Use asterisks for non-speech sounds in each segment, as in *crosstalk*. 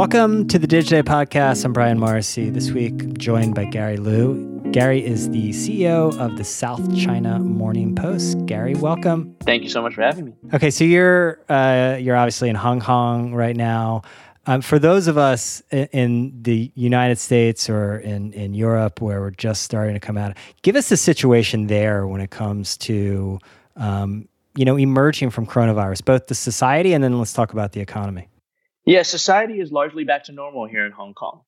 Welcome to the Digiday Podcast. I'm Brian Morrissey. This week, joined by Gary Liu. Gary is the CEO of the South China Morning Post. Gary, welcome. Thank you so much for having me. Okay, so you're uh, you're obviously in Hong Kong right now. Um, for those of us in, in the United States or in, in Europe where we're just starting to come out, give us the situation there when it comes to um, you know emerging from coronavirus, both the society and then let's talk about the economy. Yeah, society is largely back to normal here in Hong Kong.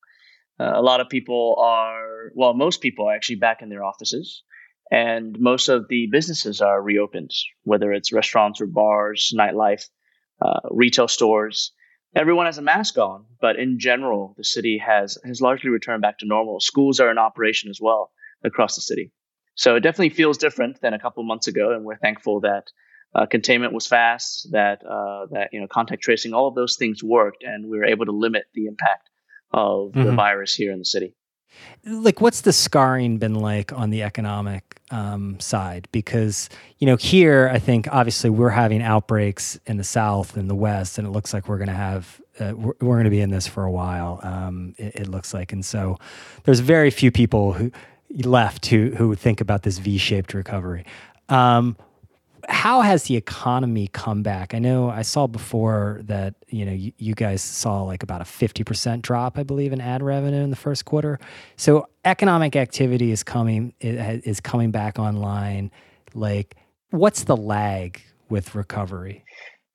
Uh, a lot of people are, well, most people are actually back in their offices, and most of the businesses are reopened, whether it's restaurants or bars, nightlife, uh, retail stores. Everyone has a mask on, but in general, the city has has largely returned back to normal. Schools are in operation as well across the city, so it definitely feels different than a couple months ago, and we're thankful that uh, containment was fast, that uh, that you know contact tracing, all of those things worked, and we were able to limit the impact of mm-hmm. the virus here in the city. Like, what's the scarring been like on the economic um, side? Because you know, here I think obviously we're having outbreaks in the south and the west, and it looks like we're going to have uh, we're, we're going to be in this for a while. Um, it, it, looks like, and so there's very few people who left who who think about this V-shaped recovery. Um, how has the economy come back? I know I saw before that you know you, you, guys saw like about a fifty percent drop, I believe, in ad revenue in the first quarter. So economic activity is coming is coming back online. Like, what's the lag with recovery?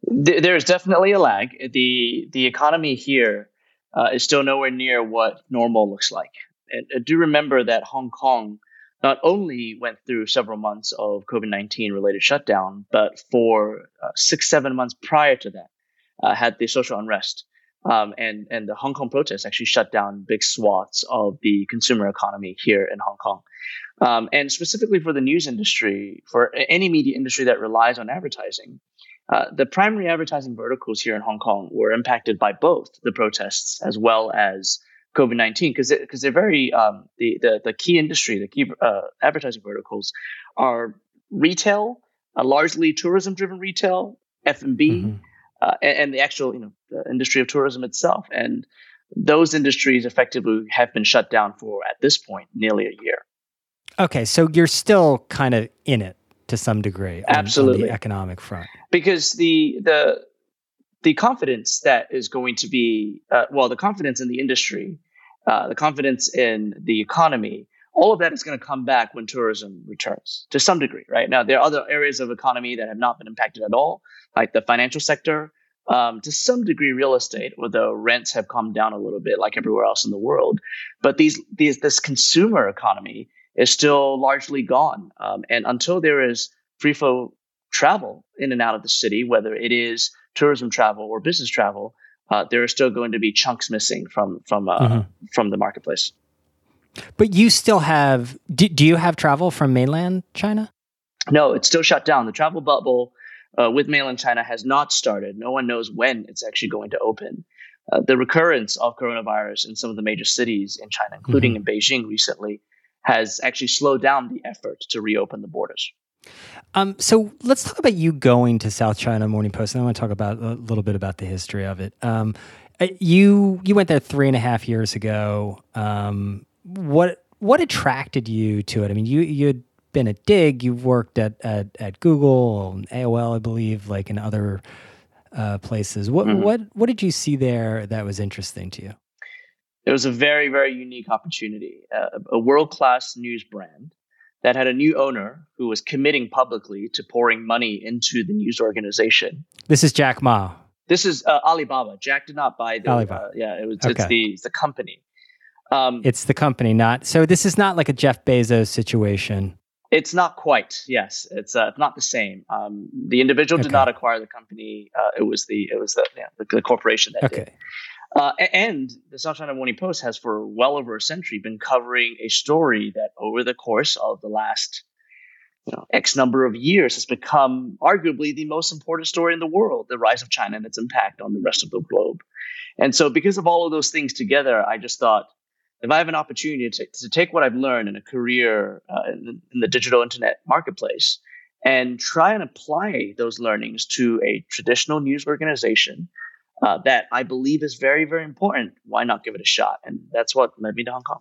There's definitely a lag. the The economy here uh, is still nowhere near what normal looks like. And, and do remember that Hong Kong not only went through several months of COVID 19 related shutdown, but for uh, six, seven months prior to that, uh, had the social unrest. Um, and, and the Hong Kong protests actually shut down big swaths of the consumer economy here in Hong Kong. Um, and specifically for the news industry, for any media industry that relies on advertising, uh, the primary advertising verticals here in Hong Kong were impacted by both the protests as well as COVID nineteen because because they're very um, the, the the key industry, the key uh, advertising verticals are retail, uh, largely tourism driven retail, F and B, mm-hmm. uh, and the actual you know the industry of tourism itself, and those industries effectively have been shut down for at this point nearly a year. Okay, so you're still kind of in it to some degree, on, absolutely, on the economic front, because the the the confidence that is going to be, uh, well, the confidence in the industry, uh, the confidence in the economy, all of that is going to come back when tourism returns to some degree, right? Now, there are other areas of economy that have not been impacted at all, like the financial sector, um, to some degree real estate, although rents have come down a little bit like everywhere else in the world. But these, these this consumer economy is still largely gone. Um, and until there is free flow travel in and out of the city, whether it is tourism travel or business travel, uh, there are still going to be chunks missing from from uh, mm-hmm. from the marketplace. But you still have. Do, do, you have travel from mainland China? No, it's still shut down. The travel bubble uh, with mainland China has not started. No one knows when it's actually going to open. Uh, the recurrence of coronavirus in some of the major cities in China, including mm-hmm. in Beijing recently, has actually slowed down the effort to reopen the borders. Um, so let's talk about you going to South China Morning Post, and I want to talk about a little bit about the history of it. Um, uh, you you went there three and a half years ago. Um, what what attracted you to it? I mean, you you had been at Digg, you've worked at at, at Google, AOL, I believe, like in other uh, places. What mm-hmm. what what did you see there that was interesting to you? It was a very very unique opportunity, uh, a world class news brand that had a new owner who was committing publicly to pouring money into the news organization. This is Jack Ma. This is uh, Alibaba. Jack did not buy the. Alibaba. Uh, yeah, it was. Okay. It's the it's the company. Um, it's the company, not so. This is not like a Jeff Bezos situation. It's not quite. Yes, it's uh, not the same. Um, the individual did not acquire the company. Uh, it was the it was the yeah, the, the corporation that okay. did. Uh, and the South China Morning Post has, for well over a century, been covering a story that, over the course of the last you know, X number of years, has become arguably the most important story in the world: the rise of China and its impact on the rest of the globe. And so, because of all of those things together, I just thought, if I have an opportunity to, to take what I've learned in a career uh, in, the, in the digital internet marketplace and try and apply those learnings to a traditional news organization uh, that I believe is very, very important. Why not give it a shot? And that's what led me to Hong Kong.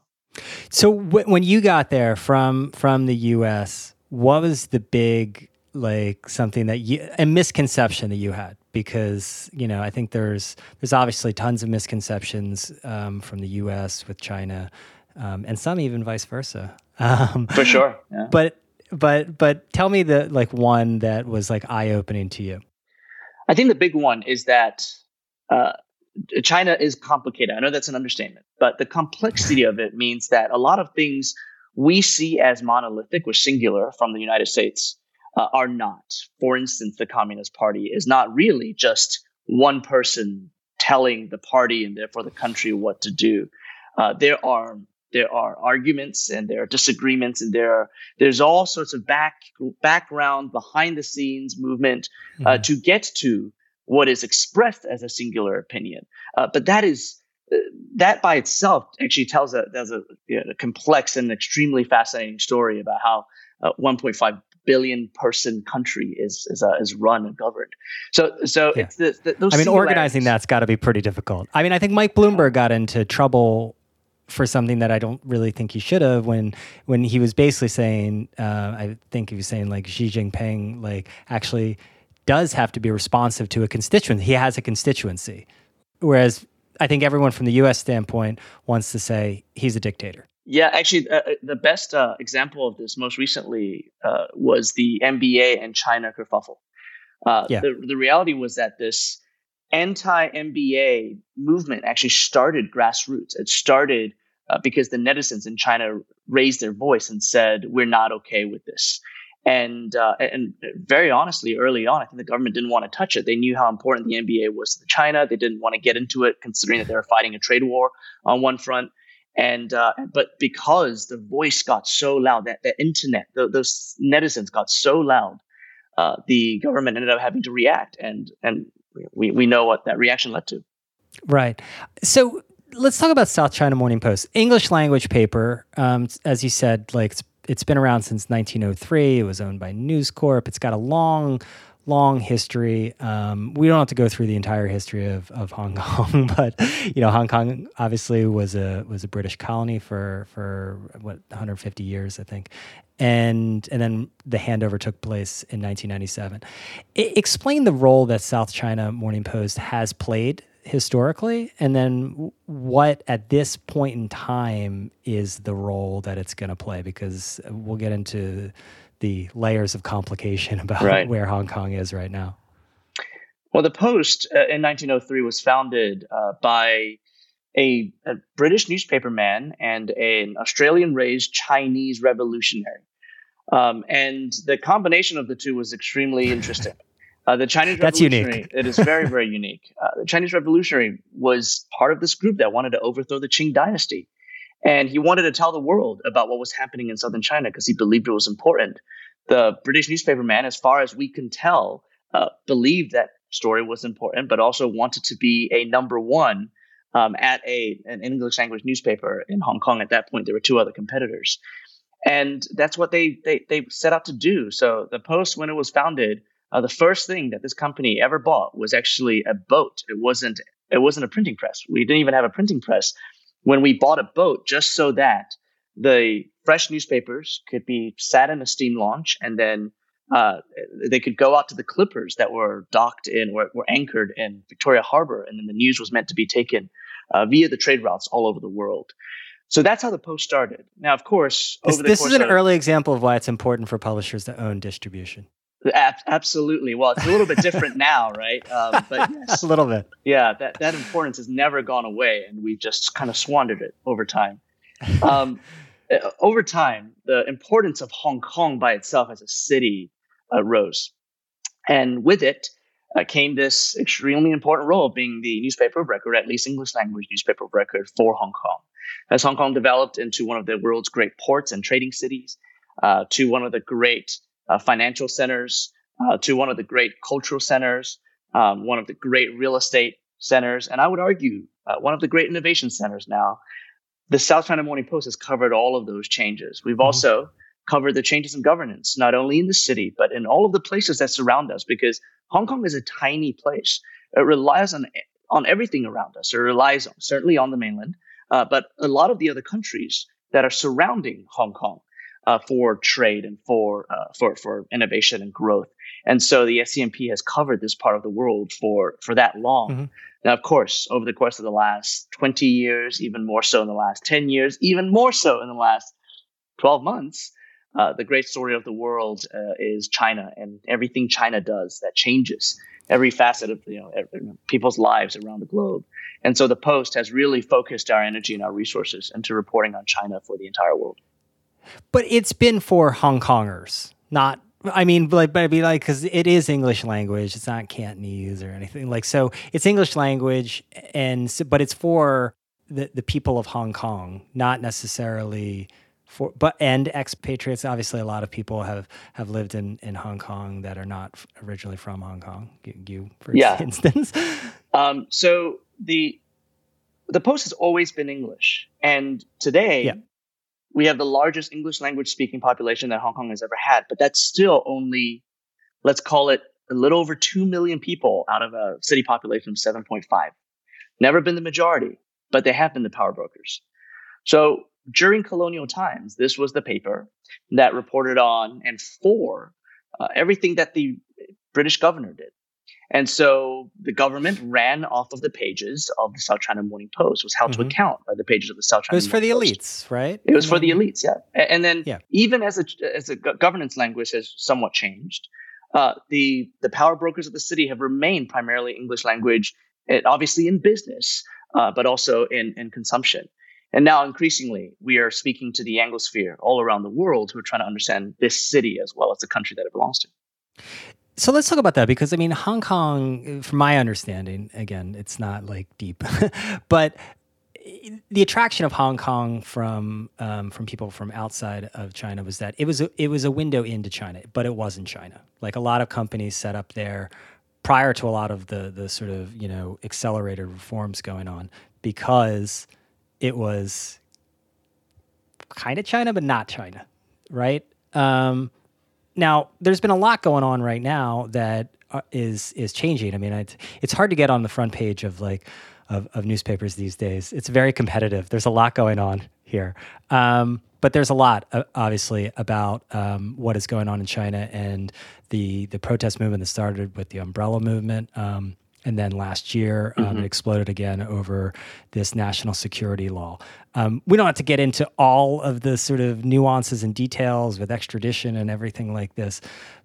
So w- when you got there from from the U.S., what was the big like something that you a misconception that you had? Because you know, I think there's there's obviously tons of misconceptions um, from the U.S. with China, um, and some even vice versa. *laughs* Um, For sure. Yeah. But but but tell me the like one that was like eye opening to you. I think the big one is that uh, China is complicated. I know that's an understatement, but the complexity of it means that a lot of things we see as monolithic or singular from the United States uh, are not. For instance, the Communist Party is not really just one person telling the party and therefore the country what to do. Uh, there are there are arguments and there are disagreements and there are there's all sorts of back background behind the scenes movement uh, mm-hmm. to get to what is expressed as a singular opinion. Uh, but that is uh, that by itself actually tells a, tells a, you know, a complex and extremely fascinating story about how a 1.5 billion person country is is, uh, is run and governed. So so yeah. it's the, the, those. I mean, organizing that's got to be pretty difficult. I mean, I think Mike Bloomberg got into trouble for something that I don't really think he should have when when he was basically saying uh, I think he was saying like Xi Jinping like actually does have to be responsive to a constituency. He has a constituency, whereas I think everyone from the U.S. standpoint wants to say he's a dictator. Yeah, actually, uh, uh, the best uh, example of this most recently uh, was the NBA and China kerfuffle. Uh, yeah. the, the reality was that this anti NBA movement actually started grassroots. It started uh, because the netizens in China raised their voice and said, "We're not okay with this." And uh, and very honestly, early on, I think the government didn't want to touch it. They knew how important the NBA was to China. They didn't want to get into it, considering that they were fighting a trade war on one front. And uh, but because the voice got so loud, that the internet, the, those netizens got so loud, uh, the government ended up having to react, and and we, we know what that reaction led to. Right. So let's talk about South China Morning Post, English language paper. Um, as you said, like it's, been around since 1903. It was owned by News Corp. It's got a long, long history. Um, we don't have to go through the entire history of, of Hong *laughs* Kong, but you know, Hong Kong obviously was a was a British colony for for what 150 years, I think, and and then the handover took place in 1997. I, explain the role that South China Morning Post has played historically, and then what at this point in time is the role that it's going to play? Because we'll get into the layers of complication *laughs* about right. where Hong Kong is right now. Well, the Post uh, in 1903 was founded uh, by a, a, British newspaperman and an Australian raised Chinese revolutionary. Um, and the combination of the two was extremely interesting. Uh, the Chinese That's Revolutionary, unique. it is very, very *laughs* unique. Uh, the Chinese Revolutionary was part of this group that wanted to overthrow the Qing dynasty. And he wanted to tell the world about what was happening in southern China because he believed it was important. The British newspaperman, as far as we can tell, uh, believed that story was important, but also wanted to be a number one um, at a an English language newspaper in Hong Kong. At that point, there were two other competitors, and that's what they they they set out to do. So the Post, when it was founded, uh, the first thing that this company ever bought was actually a boat. It wasn't it wasn't a printing press. We didn't even have a printing press when we bought a boat just so that the fresh newspapers could be sat in a steam launch and then uh, they could go out to the clippers that were docked in or were anchored in Victoria Harbor, and then the news was meant to be taken uh, via the trade routes all over the world. So that's how the Post started. Now, of course, this, this is an of, early example of why it's important for publishers to own distribution. Absolutely. Well, it's a little bit different *laughs* now, right? Um, but *laughs* yes, a little bit. Yeah, that, that importance has never gone away, and we've just kind of squandered it over time. Um, *laughs* uh, over time, the importance of Hong Kong by itself as a city uh, rose, and with it uh, came this extremely important role of being the newspaper of record, at least English language newspaper of record for Hong Kong. As Hong Kong developed into one of the world's great ports and trading cities, uh, to one of the great uh, financial centers uh, to one of the great cultural centers, um, one of the great real estate centers, and I would argue uh, one of the great innovation centers now. The South China Morning Post has covered all of those changes. We've mm-hmm. also covered the changes in governance, not only in the city, but in all of the places that surround us, because Hong Kong is a tiny place. It relies on on everything around us, It relies on, certainly on the mainland, uh, but a lot of the other countries that are surrounding Hong Kong uh, for trade and for uh, for for innovation and growth. And so the SCMP has covered this part of the world for for that long. Mm-hmm. Now, of course, over the course of the last 20 years, even more so in the last 10 years, even more so in the last 12 months, uh, the great story of the world uh, is China and everything China does that changes every facet of you know every, people's lives around the globe. And so the Post has really focused our energy and our resources into reporting on China for the entire world. But it's been for Hong Kongers, not. I mean, like, but be like, because it is English language. It's not Cantonese or anything like. So it's English language, and but it's for the the people of Hong Kong, not necessarily for but and expatriates obviously a lot of people have have lived in in hong kong that are not originally from hong kong you, you for yeah. *laughs* instance um, so the the post has always been english and today yeah. We have the largest english language speaking population that hong kong has ever had but that's still only let's call it a little over 2 million people out of a city population of 7.5 never been the majority but they have been the power brokers so during colonial times, this was the paper that reported on and for uh, everything that the British governor did. And so the government ran off of the pages of the South China Morning Post, was held mm-hmm. to account by the pages of the South China. It was Morning for the Post. elites, right? It was for the elites, yeah. And then yeah. even as a as a governance language has somewhat changed, uh, the the power brokers of the city have remained primarily English language, eh, obviously in business, uh, but also in in consumption. And now increasingly, we are speaking to the Anglosphere all around the world who are trying to understand this city as well as the country that it belongs to. So let's talk about that because I mean, Hong Kong, from my understanding, again, it's not like deep, *laughs* but the attraction of Hong Kong from um, from people from outside of China was that it was a, it was a window into China, but it wasn't China. Like a lot of companies set up there prior to a lot of the the sort of you know accelerated reforms going on because it was kind of China, but not China, right? Um, now, there's been a lot going on right now that uh, is is changing. I mean, it's, it's hard to get on the front page of like of, of newspapers these days. It's very competitive. There's a lot going on here, um, but there's a lot, uh, obviously, about um, what is going on in China and the the protest movement that started with the umbrella movement. Um, and then last year um, mm-hmm. it exploded again over this national security law. Um, we don't have to get into all of the sort of nuances and details with extradition and everything like this,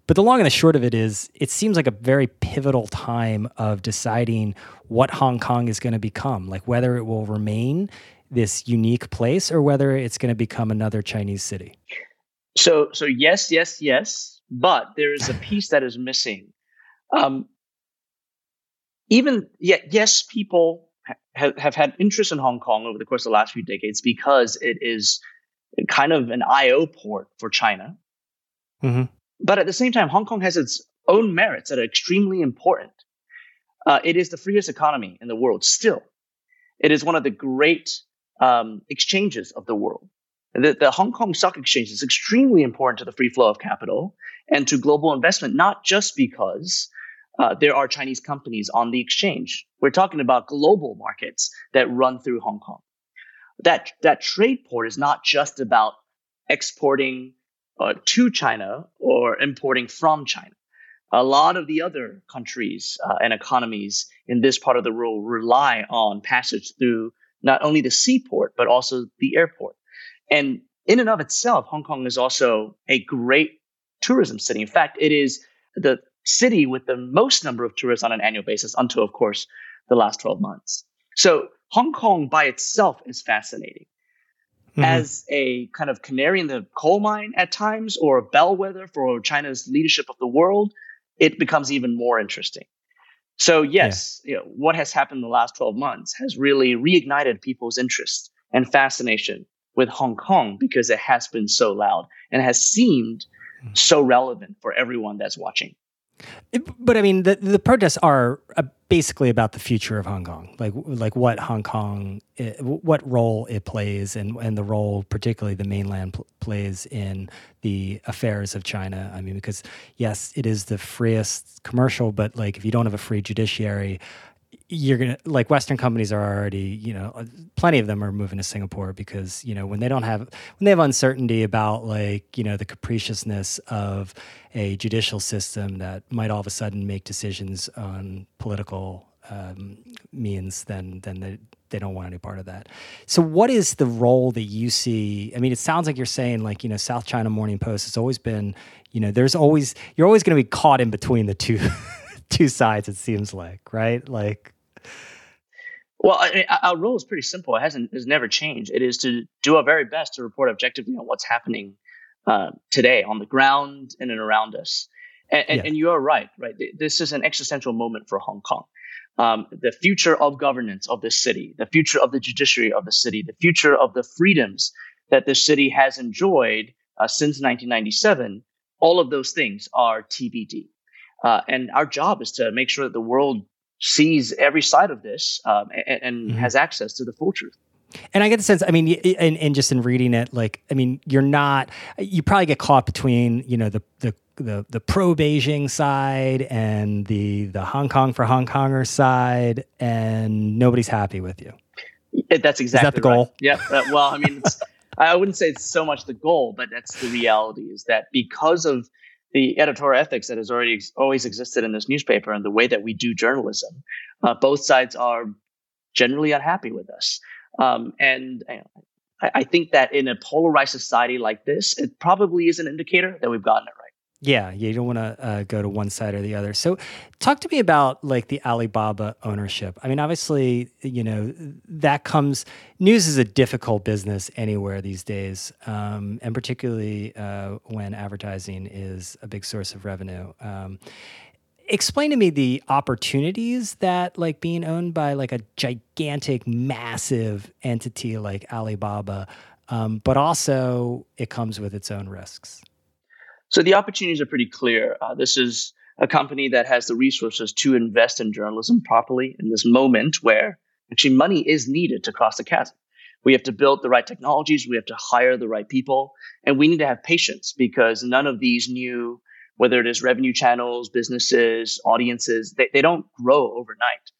but the long and the short of it is, it seems like a very pivotal time of deciding what Hong Kong is going to become, like whether it will remain this unique place or whether it's going to become another Chinese city. So, so yes, yes, yes, but there is a piece that is missing. Um, even yet, yes, people ha- have had interest in Hong Kong over the course of the last few decades because it is kind of an IO port for China. Mm-hmm. But at the same time, Hong Kong has its own merits that are extremely important. Uh, it is the freest economy in the world still. It is one of the great um, exchanges of the world. The, the, Hong Kong Stock Exchange is extremely important to the free flow of capital and to global investment, not just because uh, there are Chinese companies on the exchange. We're talking about global markets that run through Hong Kong. That that trade port is not just about exporting uh, to China or importing from China. A lot of the other countries uh, and economies in this part of the world rely on passage through not only the seaport but also the airport. And in and of itself, Hong Kong is also a great tourism city. In fact, it is the city with the most number of tourists on an annual basis until, of course, the last 12 months. So Hong Kong by itself is fascinating. Mm-hmm. As a kind of canary in the coal mine at times, or a bellwether for China's leadership of the world, it becomes even more interesting. So yes, yeah. you know, what has happened in the last 12 months has really reignited people's interest and fascination with Hong Kong because it has been so loud and has seemed mm-hmm. so relevant for everyone that's watching. But I mean, the the protests are uh, basically about the future of Hong Kong, like like what Hong Kong, eh, what role it plays, and and the role particularly the mainland pl- plays in the affairs of China. I mean, because yes, it is the freest commercial, but like if you don't have a free judiciary, you're gonna like Western companies are already, you know, plenty of them are moving to Singapore because you know when they don't have when they have uncertainty about like you know the capriciousness of a judicial system that might all of a sudden make decisions on political um, means, then then they they don't want any part of that. So, what is the role that you see? I mean, it sounds like you're saying like you know South China Morning Post has always been you know there's always you're always going to be caught in between the two *laughs* two sides. It seems like right like. Well, I mean, our role is pretty simple. It hasn't has never changed. It is to do our very best to report objectively on what's happening uh, today on the ground in and around us. And, and, yeah. and, you are right, right? This is an existential moment for Hong Kong. Um, the future of governance of this city, the future of the judiciary of the city, the future of the freedoms that this city has enjoyed uh, since 1997, all of those things are TBD. Uh, and our job is to make sure that the world sees every side of this um, and, and mm-hmm. has access to the full truth. And I get the sense, I mean, and, and just in reading it, like, I mean, you're not, you probably get caught between, you know, the, the, the, the pro Beijing side and the, the Hong Kong for Hong Kongers side, and nobody's happy with you. That's exactly Is that the goal? Right. Yeah. Uh, well, I mean, I wouldn't say it's so much the goal, but that's the reality is that because of the editorial ethics that has already ex- always existed in this newspaper and the way that we do journalism, uh, both sides are generally unhappy with us. Um, and I, I think that in a polarized society like this, it probably is an indicator that we've gotten it right. Yeah, you don't want to uh, go to one side or the other. So, talk to me about like the Alibaba ownership. I mean, obviously, you know that comes. News is a difficult business anywhere these days, um, and particularly uh, when advertising is a big source of revenue. Um, explain to me the opportunities that like being owned by like a gigantic massive entity like alibaba um, but also it comes with its own risks so the opportunities are pretty clear uh, this is a company that has the resources to invest in journalism properly in this moment where actually money is needed to cross the chasm we have to build the right technologies we have to hire the right people and we need to have patience because none of these new whether it is revenue channels, businesses, audiences, they, they don't grow overnight.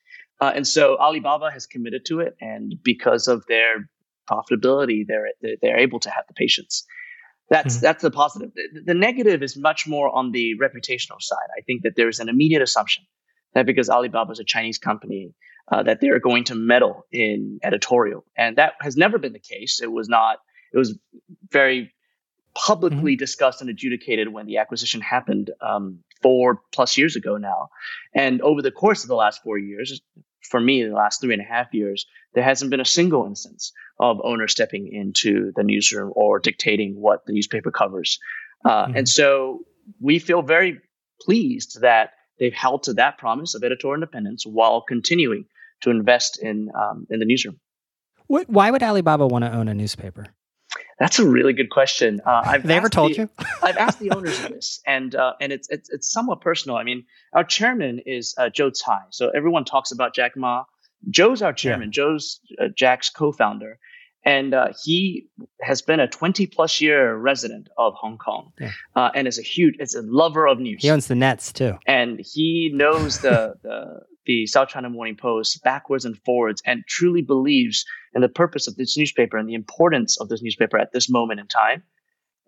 Uh, and so Alibaba has committed to it. And because of their profitability, they're, they're able to have the patience. That's, mm-hmm. that's the positive. The, the negative is much more on the reputational side. I think that there's an immediate assumption that because Alibaba is a Chinese company, uh, that they're going to meddle in editorial. And that has never been the case. It was not, it was very publicly mm-hmm. discussed and adjudicated when the acquisition happened um, four plus years ago now. And over the course of the last four years, for me, the last three and a half years, there hasn't been a single instance of owner stepping into the newsroom or dictating what the newspaper covers. Uh, mm-hmm. And so we feel very pleased that they've held to that promise of editorial independence while continuing to invest in um, in the newsroom. Why would Alibaba want to own a newspaper? That's a really good question. Uh, *laughs* I've they ever told the, you? *laughs* I've asked the owners of this, and uh, and it's, it's it's somewhat personal. I mean, our chairman is uh, Joe Tsai, so everyone talks about Jack Ma. Joe's our chairman. Yeah. Joe's uh, Jack's co-founder, and uh, he has been a 20 plus year resident of Hong Kong, yeah. uh, and is a huge, is a lover of news. He owns the Nets too, and he knows the *laughs* the the South China Morning Post backwards and forwards and truly believes in the purpose of this newspaper and the importance of this newspaper at this moment in time.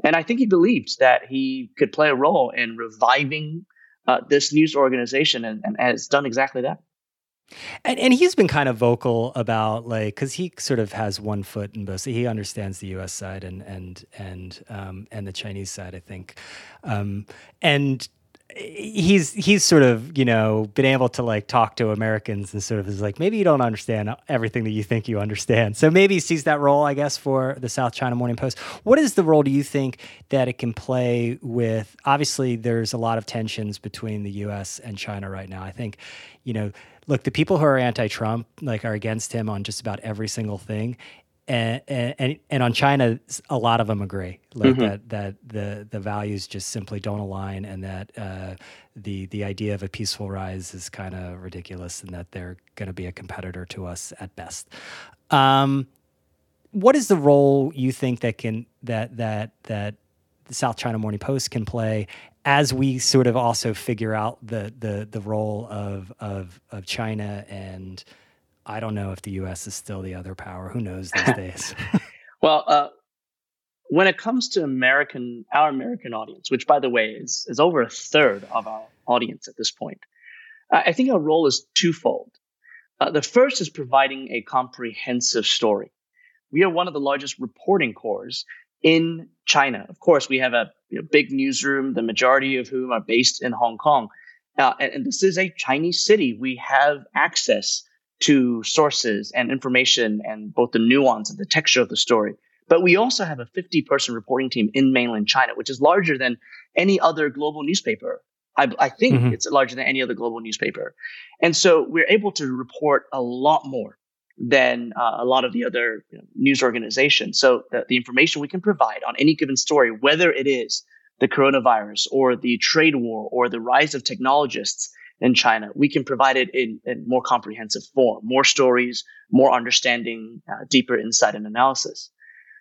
And I think he believed that he could play a role in reviving uh, this news organization and, and has done exactly that. And, and he's been kind of vocal about like because he sort of has one foot in both. He understands the U.S. side and and and um, and the Chinese side, I think. Um, and he's he's sort of you know been able to like talk to Americans and sort of is like maybe you don't understand everything that you think you understand. So maybe he sees that role, I guess, for the South China Morning Post. What is the role do you think that it can play with? Obviously, there's a lot of tensions between the U.S. and China right now. I think, you know, look, the people who are anti-Trump like are against him on just about every single thing, and, and and on China, a lot of them agree like mm-hmm. that that the the values just simply don't align, and that uh, the the idea of a peaceful rise is kind of ridiculous, and that they're going to be a competitor to us at best. Um, what is the role you think that can that that that the South China Morning Post can play, as we sort of also figure out the the the role of of of China and I don't know if the U.S. is still the other power. Who knows these *laughs* days? well, uh, when it comes to American, our American audience, which by the way is is over a third of our audience at this point, I think our role is twofold. Uh, the first is providing a comprehensive story. We are one of the largest reporting corps in China. Of course, we have a you know, big newsroom, the majority of whom are based in Hong Kong. Uh, and, and, this is a Chinese city. We have access to sources and information and both the nuance and the texture of the story. But we also have a 50 person reporting team in mainland China, which is larger than any other global newspaper. I, I think mm-hmm. it's larger than any other global newspaper. And so we're able to report a lot more than uh, a lot of the other you know, news organizations. So the, the information we can provide on any given story, whether it is the coronavirus or the trade war or the rise of technologists in China, we can provide it in, in more comprehensive form, more stories, more understanding, uh, deeper insight and analysis.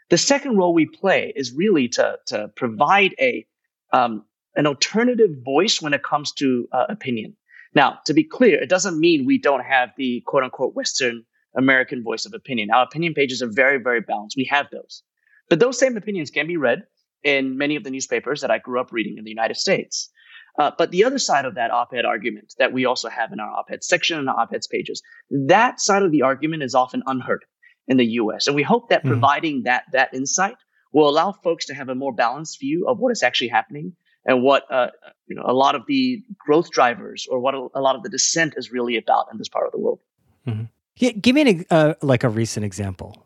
The second role we play is really to, to provide a um, an alternative voice when it comes to uh, opinion. Now, to be clear, it doesn't mean we don't have the quote unquote Western American voice of opinion. Our opinion pages are very, very balanced. We have those. But those same opinions can be read in many of the newspapers that I grew up reading in the United States. Uh, but the other side of that op-ed argument that we also have in our op-ed section and our op-eds pages, that side of the argument is often unheard in the U.S. And we hope that mm. providing that that insight will allow folks to have a more balanced view of what is actually happening and what uh, you know a lot of the growth drivers or what a, a, lot of the dissent is really about in this part of the world. Mm-hmm. Yeah, give me an, uh, like a recent example.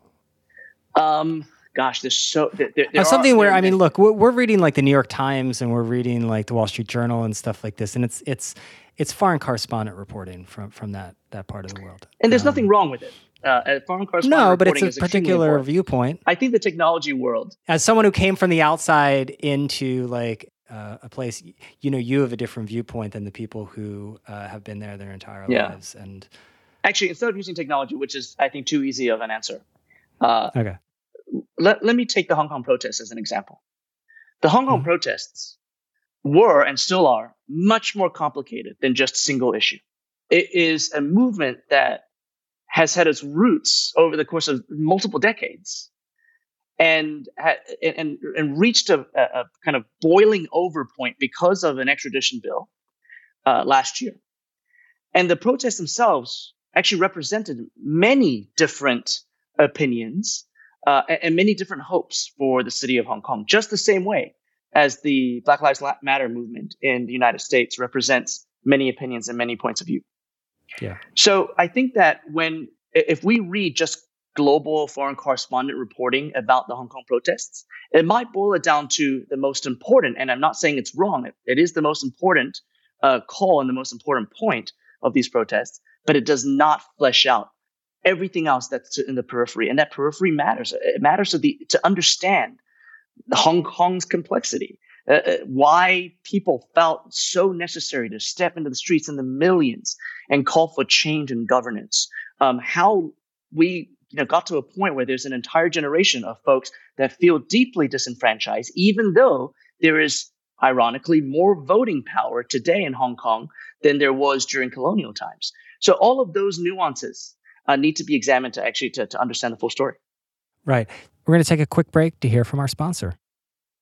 Um, gosh, there's so there, there uh, something are, where I mean, look, we're, we're, reading like the New York Times and we're reading like the Wall Street Journal and stuff like this, and it's it's it's foreign correspondent reporting from from that that part of the world. And there's um, nothing wrong with it. Uh, foreign correspondent no, but it's a particular viewpoint. I think the technology world, as someone who came from the outside into like uh, a place, you know, you have a different viewpoint than the people who uh, have been there their entire yeah. lives, and actually, instead of using technology, which is I think too easy of an answer, uh, okay, let let me take the Hong Kong protests as an example. The Hong Kong mm-hmm. protests were and still are much more complicated than just single issue. It is a movement that has had its roots over the course of multiple decades and and and reached a, a kind of boiling over point because of an extradition bill uh, last year. And the protests themselves actually represented many different opinions uh, and many different hopes for the city of Hong Kong, just the same way as the Black Lives Matter movement in the United States represents many opinions and many points of view. Yeah. So I think that when if we read just global foreign correspondent reporting about the Hong Kong protests, it might boil it down to the most important, and I'm not saying it's wrong. it, it is the most important uh, call and the most important point of these protests, but it does not flesh out everything else that's in the periphery, and that periphery matters. It matters to the to understand Hong Kong's complexity. Uh, uh, why people felt so necessary to step into the streets in the millions and call for change in governance. Um, how we you know got to a point where there's an entire generation of folks that feel deeply disenfranchised, even though there is ironically more voting power today in Hong Kong than there was during colonial times. So all of those nuances uh, need to be examined to actually to, to understand the full story. Right. We're going to take a quick break to hear from our sponsor.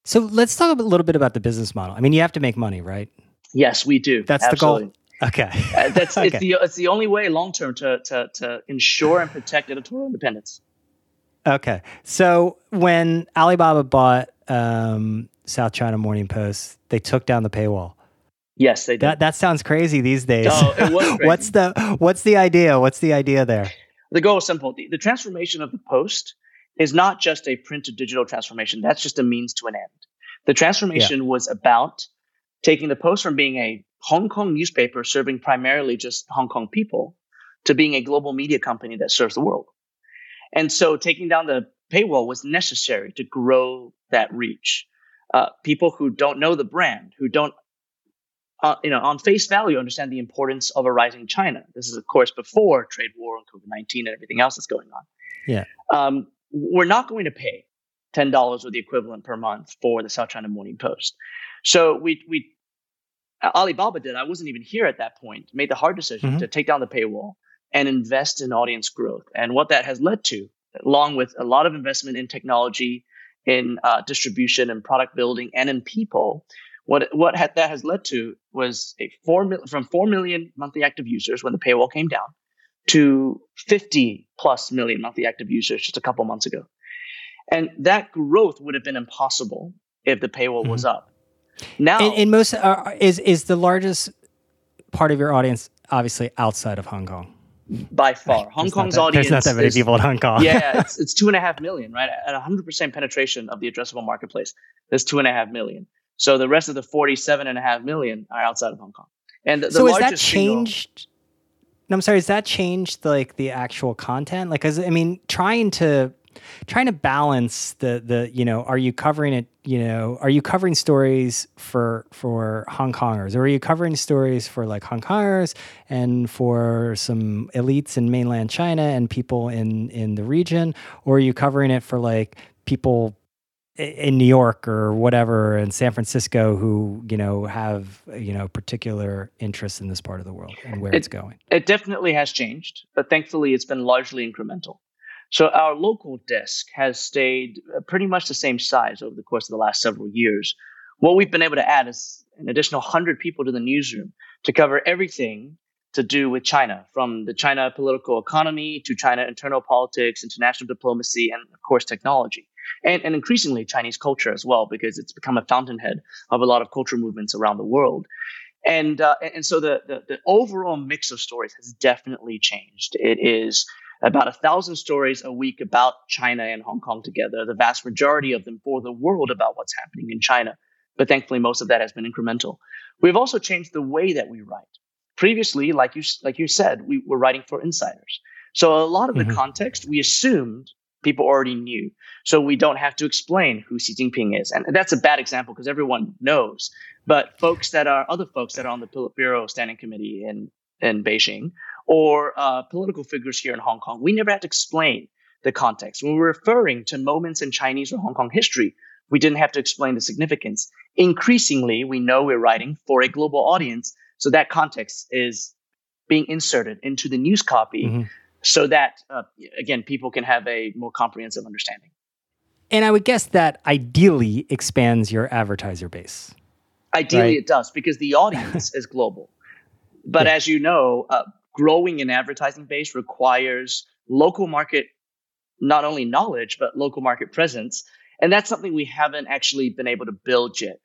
So let's talk a little bit about the business model. I mean, you have to make money, right? Yes, we do. That's Absolutely. the goal. Okay. uh, that's *laughs* okay. it's the it's the only way long term to, to to ensure and protect editorial independence. Okay. So when Alibaba bought um, South China Morning Post, they took down the paywall. Yes, they did. That that sounds crazy these days. No, it was *laughs* what's the what's the idea? What's the idea there? The goal is simple. The, the transformation of the post is not just a print to digital transformation. That's just a means to an end. The transformation yeah. was about taking the Post from being a Hong Kong newspaper serving primarily just Hong Kong people to being a global media company that serves the world. And so taking down the paywall was necessary to grow that reach. Uh, people who don't know the brand, who don't, uh, you know, on face value understand the importance of a rising China. This is, of course, before trade war and COVID 19 and everything else that's going on. Yeah. Um, we're not going to pay $10 or the equivalent per month for the South China Morning Post. So we, we Alibaba did. I wasn't even here at that point. Made the hard decision mm-hmm. to take down the paywall and invest in audience growth. And what that has led to, along with a lot of investment in technology, in uh, distribution and product building, and in people, what what had, that has led to was a four mil, from four million monthly active users when the paywall came down to 50 plus million monthly active users just a couple months ago. And that growth would have been impossible if the paywall mm-hmm. was up. Now, and, and most uh, is is the largest part of your audience obviously outside of Hong Kong. By far, Hong Kong's that, audience. There's not that many people in Hong Kong. yeah, *laughs* it's, it's two and a half million, right? At 100% penetration of the addressable marketplace, there's two and a half million. So the rest of the 47 and a half million are outside of Hong Kong. And the, the so has that changed? Single, no, I'm sorry. Has that changed like the actual content? Like, cause I mean, trying to trying to balance the the you know are you covering it you know are you covering stories for for hong kongers or are you covering stories for like hong kongers and for some elites in mainland china and people in in the region or are you covering it for like people in New York or whatever in San Francisco who you know have you know particular interests in this part of the world and where it, it's going. It definitely has changed, but thankfully it's been largely incremental. So our local desk has stayed uh, pretty much the same size over the course of the last several years. What we've been able to add is an additional 100 people to the newsroom to cover everything to do with China, from the China political economy to China internal politics, international diplomacy, and of course technology. And, and increasingly Chinese culture as well, because it's become a fountainhead of a lot of culture movements around the world. And, uh, and so the, the, the overall mix of stories has definitely changed. It is about a thousand stories a week about China and Hong Kong together, the vast majority of them for the world about what's happening in China. But thankfully, most of that has been incremental. We've also changed the way that we write. Previously, like you, like you said, we were writing for insiders. So a lot of mm-hmm. the context we assumed people already knew. So we don't have to explain who Xi Jinping is. And that's a bad example because everyone knows. But folks that are other folks that are on the Politburo Standing Committee in, in Beijing or uh, political figures here in Hong Kong, we never had to explain the context. When we're referring to moments in Chinese or Hong Kong history, we didn't have to explain the significance. Increasingly, we know we're writing for a global audience, so that context is being inserted into the news copy mm-hmm. So that, uh, again, people can have a more comprehensive understanding. And I would guess that ideally expands your advertiser base. Ideally, right? it does because the audience *laughs* is global. But yeah. as you know, uh, growing an advertising base requires local market, not only knowledge, but local market presence. And that's something we haven't actually been able to build yet.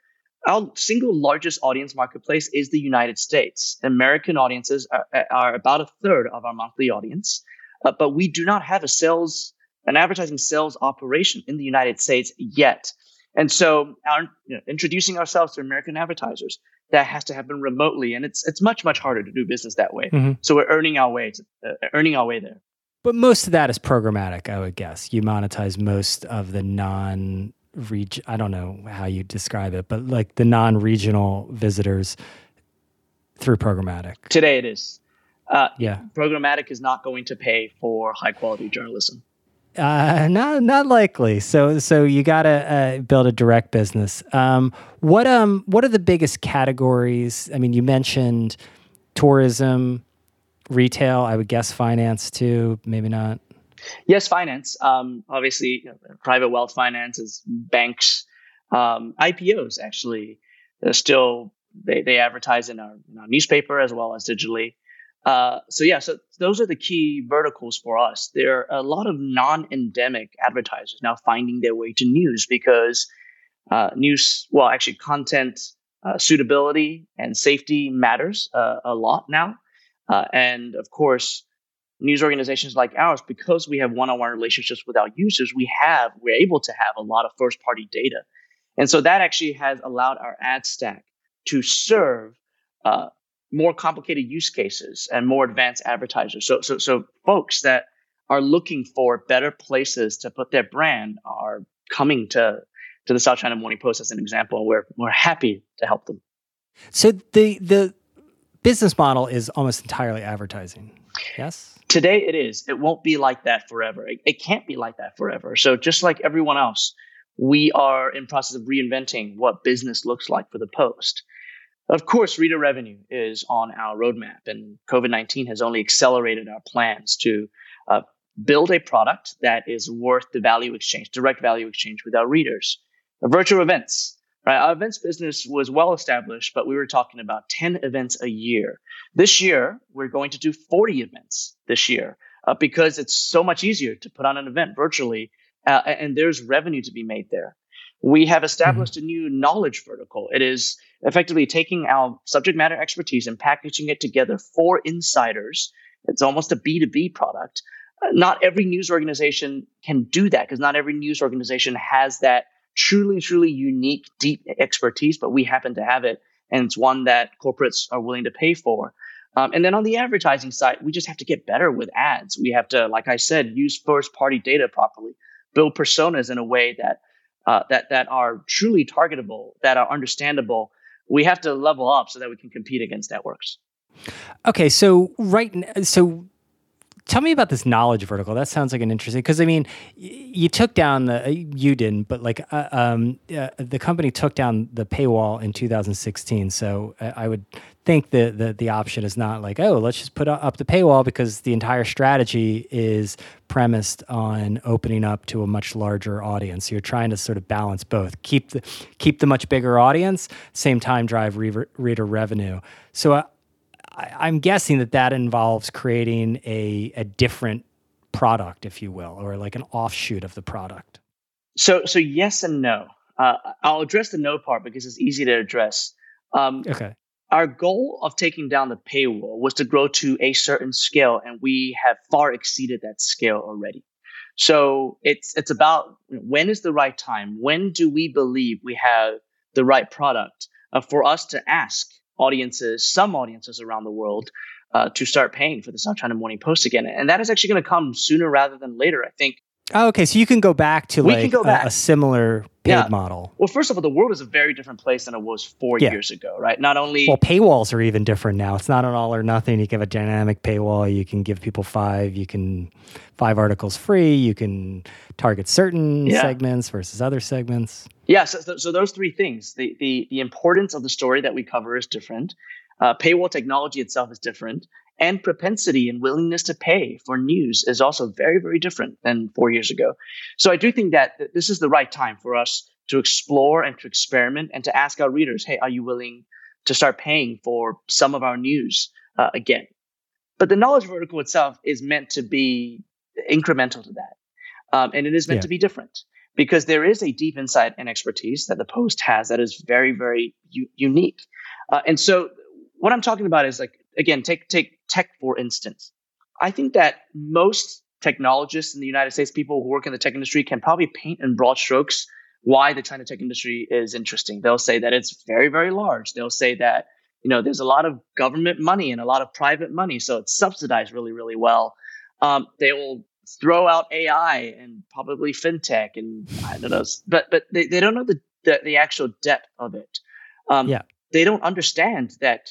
Our single largest audience marketplace is the United States. American audiences are, are about a third of our monthly audience, uh, but we do not have a sales, an advertising sales operation in the United States yet. And so, our, you know, introducing ourselves to American advertisers that has to happen remotely, and it's it's much much harder to do business that way. Mm-hmm. So we're earning our way to, uh, earning our way there. But most of that is programmatic, I would guess. You monetize most of the non region. I don't know how you describe it, but like the non regional visitors through programmatic. Today it is. Uh, yeah, programmatic is not going to pay for high quality journalism. Uh, not not likely. So so you got to uh, build a direct business. Um, what um what are the biggest categories? I mean, you mentioned tourism, retail. I would guess finance too. Maybe not. Yes, finance. Um, obviously, private wealth finances, banks, um, IPOs. Actually, still they they advertise in our, in our newspaper as well as digitally. Uh, so yeah, so those are the key verticals for us. There are a lot of non-endemic advertisers now finding their way to news because uh, news, well, actually, content uh, suitability and safety matters uh, a lot now, uh, and of course, news organizations like ours, because we have one-on-one relationships with our users, we have we're able to have a lot of first-party data, and so that actually has allowed our ad stack to serve uh, more complicated use cases and more advanced advertisers. So, so, so folks that are looking for better places to put their brand are coming to to the South China Morning Post as an example. We're we're happy to help them. So the the business model is almost entirely advertising. Yes. Today it is. It won't be like that forever. It, it can't be like that forever. So just like everyone else, we are in process of reinventing what business looks like for the Post. Of course, reader revenue is on our roadmap, and COVID 19 has only accelerated our plans to uh, build a product that is worth the value exchange, direct value exchange with our readers. virtual events, right? Our events business was well established, but we were talking about 10 events a year. This year, we're going to do 40 events this year uh, because it's so much easier to put on an event virtually, uh, and there's revenue to be made there. We have established mm-hmm. a new knowledge vertical. It is effectively taking our subject matter expertise and packaging it together for insiders. It's almost a B2B product. Uh, not every news organization can do that because not every news organization has that truly, truly unique, deep expertise, but we happen to have it. And it's one that corporates are willing to pay for. Um, and then on the advertising side, we just have to get better with ads. We have to, like I said, use first party data properly, build personas in a way that uh, that that are truly targetable, that are understandable. We have to level up so that we can compete against networks. Okay, so right, so tell me about this knowledge vertical. That sounds like an interesting because I mean, you took down the you didn't, but like uh, um, uh, the company took down the paywall in 2016. So I, I would think that the, the option is not like oh let's just put up the paywall because the entire strategy is premised on opening up to a much larger audience. So you're trying to sort of balance both, keep the keep the much bigger audience, same time drive re- reader revenue. So. Uh, I, am guessing that that involves creating a, a different product, if you will, or like an offshoot of the product. So, so yes and no. Uh, I'll address the no part because it's easy to address. Um, okay. Our goal of taking down the paywall was to grow to a certain scale, and we have far exceeded that scale already. So it's it's about when is the right time? When do we believe we have the right product uh, for us to ask audiences, some audiences around the world, uh, to start paying for the South China Morning Post again. And that is actually going to come sooner rather than later. I think Oh, okay, so you can go back to we like back. A, a, similar paid yeah. model. Well, first of all, the world is a very different place than it was four yeah. years ago, right? Not only well, paywalls are even different now. It's not an all or nothing. You can have a dynamic paywall. You can give people five. You can five articles free. You can target certain yeah. segments versus other segments. Yeah. So, so those three things: the the the importance of the story that we cover is different. Uh, paywall technology itself is different, and propensity and willingness to pay for news is also very, very different than four years ago. So I do think that this is the right time for us to explore and to experiment and to ask our readers, hey, are you willing to start paying for some of our news uh, again? But the knowledge vertical itself is meant to be incremental to that. Um, and it is meant yeah. to be different because there is a deep insight and expertise that the Post has that is very, very u- unique. Uh, and so what I'm talking about is like again, take take tech for instance. I think that most technologists in the United States, people who work in the tech industry, can probably paint in broad strokes why the China tech industry is interesting. They'll say that it's very, very large. They'll say that you know there's a lot of government money and a lot of private money, so it's subsidized really, really well. Um, they will throw out AI and probably fintech and I don't know, but but they, they don't know the, the, the actual depth of it. Um, yeah, they don't understand that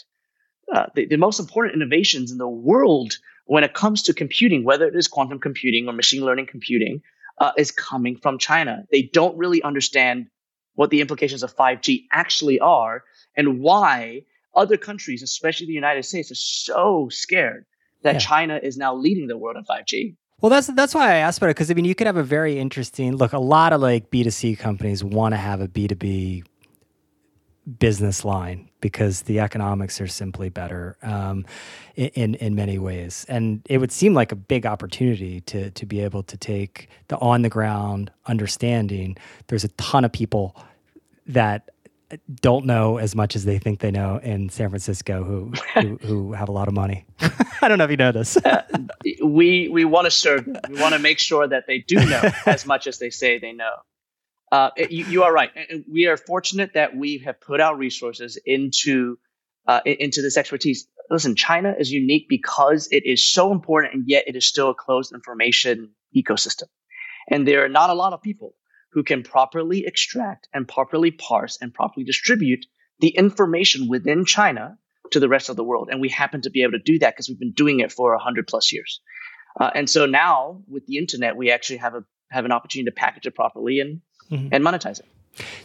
uh, the, the most important innovations in the world when it comes to computing, whether it is quantum computing or machine learning computing, uh, is coming from China. They don't really understand what the implications of 5G actually are and why other countries, especially the United States, are so scared that yeah. China is now leading the world in 5G. Well, that's that's why I asked about it because I mean, you could have a very interesting look. A lot of like B two C companies want to have a B two B business line because the economics are simply better um, in in many ways, and it would seem like a big opportunity to to be able to take the on the ground understanding. There's a ton of people that don't know as much as they think they know in San Francisco who who, *laughs* who have a lot of money. *laughs* I don't know if you know this. uh, we we want to serve them. We want to make sure that they do know *laughs* as much as they say they know. Uh, you, you, are right. We are fortunate that we have put our resources into uh, into this expertise. Listen, China is unique because it is so important, and yet it is still a closed information ecosystem. And there are not a lot of people who can properly extract and properly parse and properly distribute the information within China to the rest of the world. And we happen to be able to do that because we've been doing it for 100 plus years. Uh, and so now with the internet, we actually have a have an opportunity to package it properly and mm-hmm. and monetize it.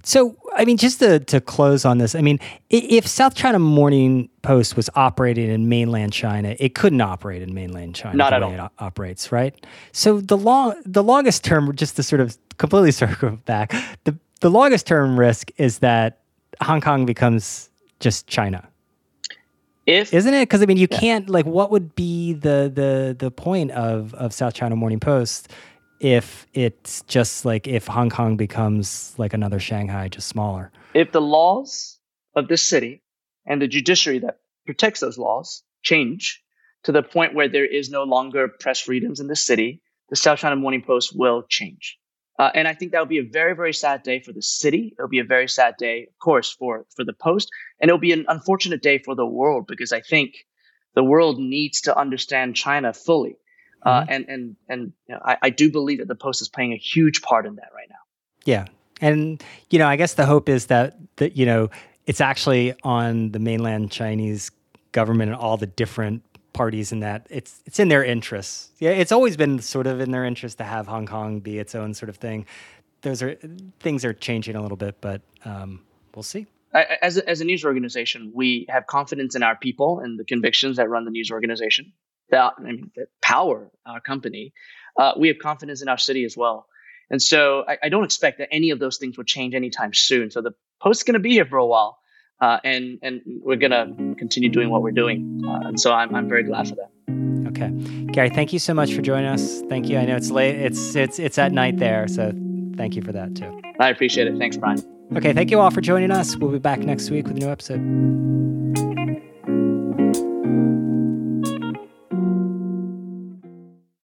So, I mean, just to, to close on this, I mean, if South China Morning Post was operating in mainland China, it couldn't operate in mainland China. Not at all. It operates, right? So the long, the longest term, just to sort of completely *laughs* circle back, the the longest term risk is that Hong Kong becomes just China. If isn't it? Because I mean, you yeah. can't like. What would be the the the point of of South China Morning Post if it's just like if Hong Kong becomes like another Shanghai, just smaller? If the laws of this city and the judiciary that protects those laws change to the point where there is no longer press freedoms in the city, the South China Morning Post will change. Uh, and I think that would be a very, very sad day for the city. It'll be a very sad day, of course, for, for the Post. And it'll be an unfortunate day for the world because I think the world needs to understand China fully. Uh, mm-hmm. and and and you know, I, I do believe that the Post is playing a huge part in that right now. Yeah. And, you know, I guess the hope is that, that, you know, it's actually on the mainland Chinese government and all the different parties in that it's it's in their interests. Yeah, it's always been sort of in their interest to have Hong Kong be its own sort of thing. Those are things are changing a little bit, but um, we'll see. As a, as a news organization, we have confidence in our people and the convictions that run the news organization that, I mean, that power our company. Uh, we have confidence in our city as well. And so I, I, don't expect that any of those things will change anytime soon. So the post's going to be here for a while uh, and and we're gonna continue doing what we're doing. Uh, and so I'm I'm very glad for that. Okay, Gary, thank you so much for joining us. Thank you. I know it's late. It's it's it's at night there, so thank you for that too. I appreciate it. Thanks, Brian. Okay, thank you all for joining us. We'll be back next week with a new episode.